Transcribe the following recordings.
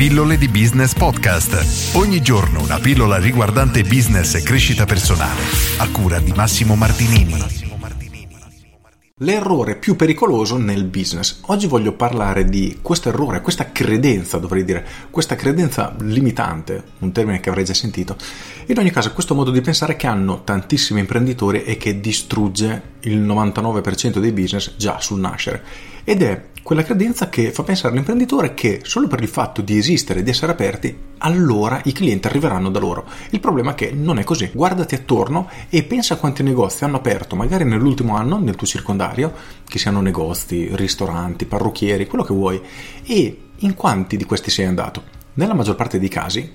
Pillole di Business Podcast. Ogni giorno una pillola riguardante business e crescita personale. A cura di Massimo Martinini. L'errore più pericoloso nel business. Oggi voglio parlare di questo errore, questa credenza, dovrei dire, questa credenza limitante, un termine che avrei già sentito. In ogni caso, questo modo di pensare che hanno tantissimi imprenditori e che distrugge il 99% dei business già sul nascere. Ed è quella credenza che fa pensare all'imprenditore che solo per il fatto di esistere, di essere aperti, allora i clienti arriveranno da loro. Il problema è che non è così. Guardati attorno e pensa a quanti negozi hanno aperto, magari nell'ultimo anno, nel tuo circondario, che siano negozi, ristoranti, parrucchieri, quello che vuoi, e in quanti di questi sei andato. Nella maggior parte dei casi,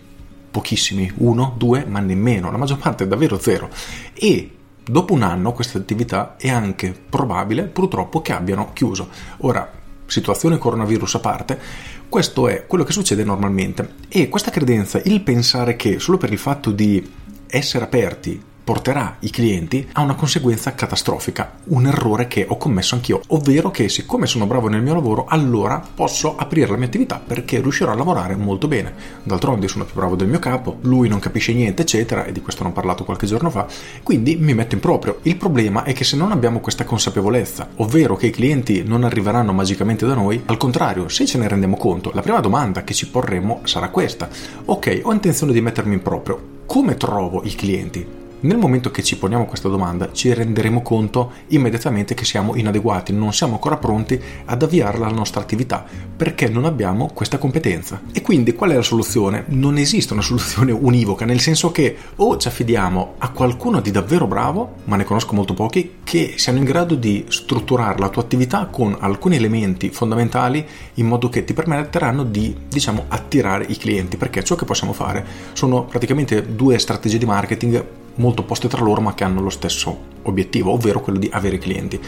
pochissimi, uno, due, ma nemmeno, la maggior parte è davvero zero. E dopo un anno questa attività è anche probabile purtroppo che abbiano chiuso. Ora, situazione coronavirus a parte, questo è quello che succede normalmente. E questa credenza, il pensare che solo per il fatto di essere aperti porterà i clienti a una conseguenza catastrofica, un errore che ho commesso anch'io, ovvero che siccome sono bravo nel mio lavoro, allora posso aprire la mia attività perché riuscirò a lavorare molto bene. D'altronde sono più bravo del mio capo, lui non capisce niente, eccetera, e di questo ne ho parlato qualche giorno fa, quindi mi metto in proprio. Il problema è che se non abbiamo questa consapevolezza, ovvero che i clienti non arriveranno magicamente da noi, al contrario, se ce ne rendiamo conto, la prima domanda che ci porremo sarà questa. Ok, ho intenzione di mettermi in proprio. Come trovo i clienti? Nel momento che ci poniamo questa domanda ci renderemo conto immediatamente che siamo inadeguati, non siamo ancora pronti ad avviare la nostra attività perché non abbiamo questa competenza. E quindi qual è la soluzione? Non esiste una soluzione univoca, nel senso che o ci affidiamo a qualcuno di davvero bravo, ma ne conosco molto pochi, che siano in grado di strutturare la tua attività con alcuni elementi fondamentali in modo che ti permetteranno di, diciamo, attirare i clienti, perché ciò che possiamo fare sono praticamente due strategie di marketing molto opposte tra loro ma che hanno lo stesso obiettivo, ovvero quello di avere clienti.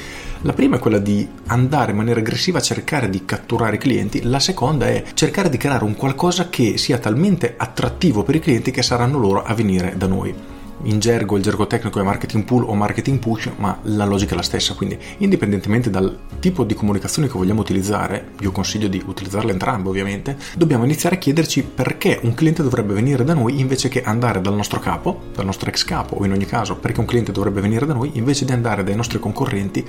La prima è quella di andare in maniera aggressiva a cercare di catturare clienti, la seconda è cercare di creare un qualcosa che sia talmente attrattivo per i clienti che saranno loro a venire da noi in gergo il gergo tecnico è marketing pull o marketing push, ma la logica è la stessa, quindi indipendentemente dal tipo di comunicazione che vogliamo utilizzare, io consiglio di utilizzarle entrambe ovviamente, dobbiamo iniziare a chiederci perché un cliente dovrebbe venire da noi invece che andare dal nostro capo, dal nostro ex capo o in ogni caso perché un cliente dovrebbe venire da noi invece di andare dai nostri concorrenti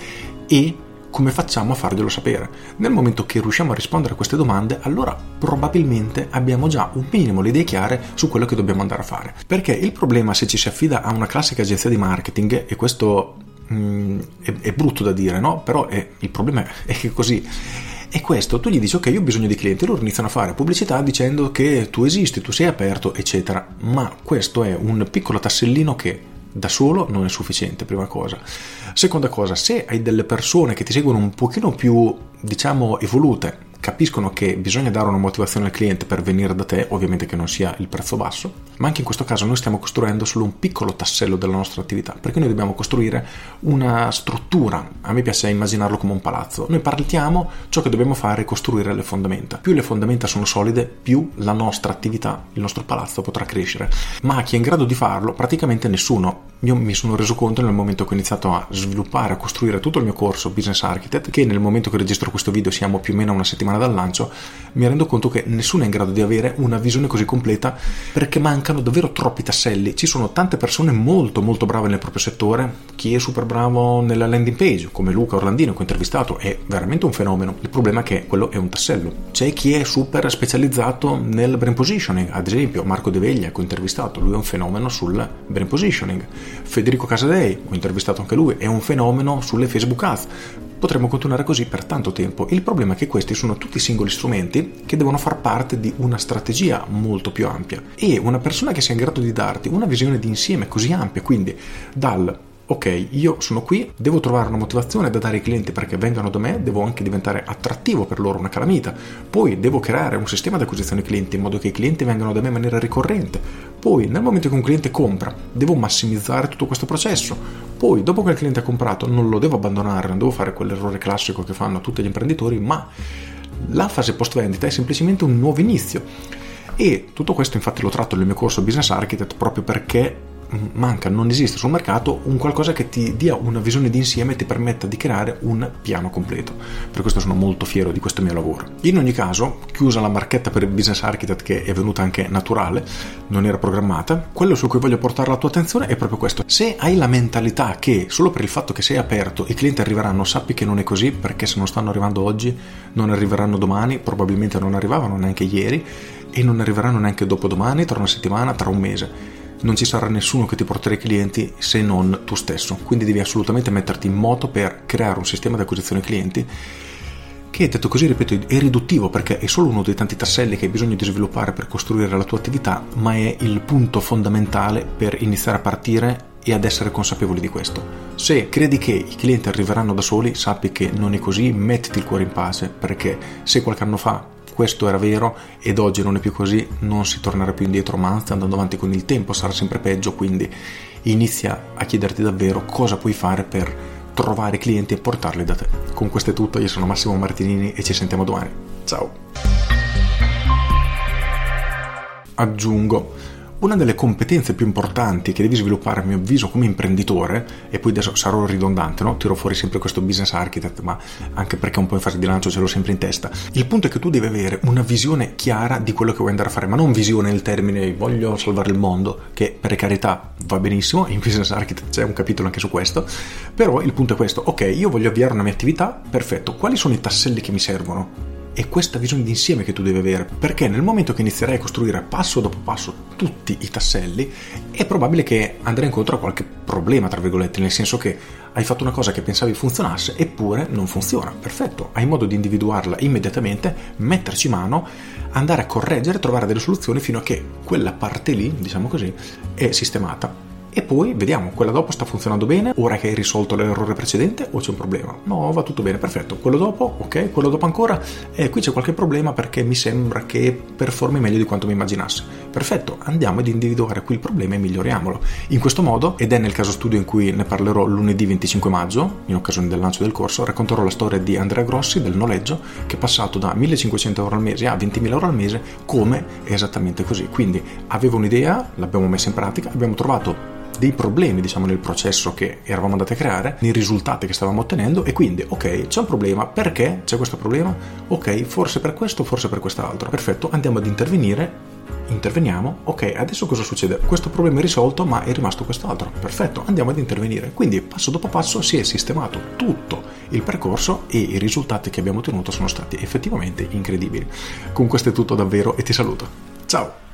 e come facciamo a farglielo sapere? Nel momento che riusciamo a rispondere a queste domande, allora probabilmente abbiamo già un minimo le idee chiare su quello che dobbiamo andare a fare. Perché il problema se ci si affida a una classica agenzia di marketing, e questo mm, è, è, brutto da dire, no? Però è, il problema è che così è questo, tu gli dici ok io ho bisogno di clienti, loro iniziano a fare pubblicità dicendo che tu esisti, tu sei aperto, eccetera, ma questo è un piccolo tassellino che da solo non è sufficiente, prima cosa. Seconda cosa, se hai delle persone che ti seguono un pochino più, diciamo, evolute, capiscono che bisogna dare una motivazione al cliente per venire da te, ovviamente che non sia il prezzo basso, ma anche in questo caso noi stiamo costruendo solo un piccolo tassello della nostra attività, perché noi dobbiamo costruire una struttura, a me piace immaginarlo come un palazzo, noi partiamo, ciò che dobbiamo fare è costruire le fondamenta, più le fondamenta sono solide, più la nostra attività, il nostro palazzo potrà crescere, ma chi è in grado di farlo? Praticamente nessuno. Io mi sono reso conto nel momento che ho iniziato a sviluppare, a costruire tutto il mio corso Business Architect, che nel momento che registro questo video siamo più o meno una settimana dal lancio, mi rendo conto che nessuno è in grado di avere una visione così completa perché mancano davvero troppi tasselli. Ci sono tante persone molto molto brave nel proprio settore, chi è super bravo nella landing page, come Luca Orlandino che ho intervistato, è veramente un fenomeno. Il problema è che quello è un tassello. C'è chi è super specializzato nel brain positioning, ad esempio Marco De Veglia che ho intervistato, lui è un fenomeno sul brain positioning. Federico Casadei, ho intervistato anche lui, è un fenomeno sulle Facebook Ads Potremmo continuare così per tanto tempo. Il problema è che questi sono tutti singoli strumenti che devono far parte di una strategia molto più ampia e una persona che sia in grado di darti una visione di insieme così ampia, quindi dal ok, io sono qui, devo trovare una motivazione da dare ai clienti perché vengano da me, devo anche diventare attrattivo per loro, una calamita. Poi devo creare un sistema di acquisizione clienti in modo che i clienti vengano da me in maniera ricorrente. Poi, nel momento che un cliente compra, devo massimizzare tutto questo processo. Poi, dopo che il cliente ha comprato, non lo devo abbandonare, non devo fare quell'errore classico che fanno tutti gli imprenditori, ma la fase post vendita è semplicemente un nuovo inizio. E tutto questo infatti lo tratto nel mio corso Business Architect proprio perché manca, non esiste sul mercato un qualcosa che ti dia una visione d'insieme e ti permetta di creare un piano completo. Per questo sono molto fiero di questo mio lavoro. In ogni caso, chiusa la marchetta per il business architect che è venuta anche naturale, non era programmata, quello su cui voglio portare la tua attenzione è proprio questo. Se hai la mentalità che solo per il fatto che sei aperto i clienti arriveranno, sappi che non è così perché se non stanno arrivando oggi non arriveranno domani, probabilmente non arrivavano neanche ieri e non arriveranno neanche dopodomani, tra una settimana, tra un mese non ci sarà nessuno che ti porterà i clienti se non tu stesso. Quindi devi assolutamente metterti in moto per creare un sistema di acquisizione clienti che detto così, ripeto, è riduttivo perché è solo uno dei tanti tasselli che hai bisogno di sviluppare per costruire la tua attività, ma è il punto fondamentale per iniziare a partire e ad essere consapevoli di questo. Se credi che i clienti arriveranno da soli, sappi che non è così, mettiti il cuore in pace perché se qualche anno fa questo era vero ed oggi non è più così, non si tornerà più indietro, ma anzi andando avanti con il tempo sarà sempre peggio, quindi inizia a chiederti davvero cosa puoi fare per trovare clienti e portarli da te. Con questo è tutto, io sono Massimo Martinini e ci sentiamo domani. Ciao! Aggiungo una delle competenze più importanti che devi sviluppare a mio avviso come imprenditore, e poi adesso sarò ridondante, no? tiro fuori sempre questo business architect, ma anche perché un po' in fase di lancio ce l'ho sempre in testa. Il punto è che tu devi avere una visione chiara di quello che vuoi andare a fare, ma non visione nel termine voglio salvare il mondo, che per carità va benissimo, in business architect c'è un capitolo anche su questo, però il punto è questo, ok, io voglio avviare una mia attività, perfetto, quali sono i tasselli che mi servono? È questa visione d'insieme che tu devi avere, perché nel momento che inizierai a costruire passo dopo passo tutti i tasselli, è probabile che andrai incontro a qualche problema, tra virgolette, nel senso che hai fatto una cosa che pensavi funzionasse, eppure non funziona. Perfetto, hai modo di individuarla immediatamente, metterci mano, andare a correggere, trovare delle soluzioni fino a che quella parte lì, diciamo così, è sistemata e poi vediamo, quella dopo sta funzionando bene, ora che hai risolto l'errore precedente o c'è un problema? No, va tutto bene, perfetto. Quello dopo, ok, quello dopo ancora, eh, qui c'è qualche problema perché mi sembra che performi meglio di quanto mi immaginassi. Perfetto, andiamo ad individuare qui il problema e miglioriamolo. In questo modo, ed è nel caso studio in cui ne parlerò lunedì 25 maggio, in occasione del lancio del corso, racconterò la storia di Andrea Grossi del noleggio che è passato da 1500 euro al mese a 20.000 euro al mese come esattamente così. Quindi avevo un'idea, l'abbiamo messa in pratica, abbiamo trovato dei problemi diciamo nel processo che eravamo andati a creare, nei risultati che stavamo ottenendo e quindi ok c'è un problema, perché c'è questo problema? Ok forse per questo, forse per quest'altro, perfetto andiamo ad intervenire interveniamo, ok, adesso cosa succede? Questo problema è risolto, ma è rimasto quest'altro. Perfetto, andiamo ad intervenire. Quindi passo dopo passo si è sistemato tutto il percorso e i risultati che abbiamo ottenuto sono stati effettivamente incredibili. Con questo è tutto davvero e ti saluto. Ciao!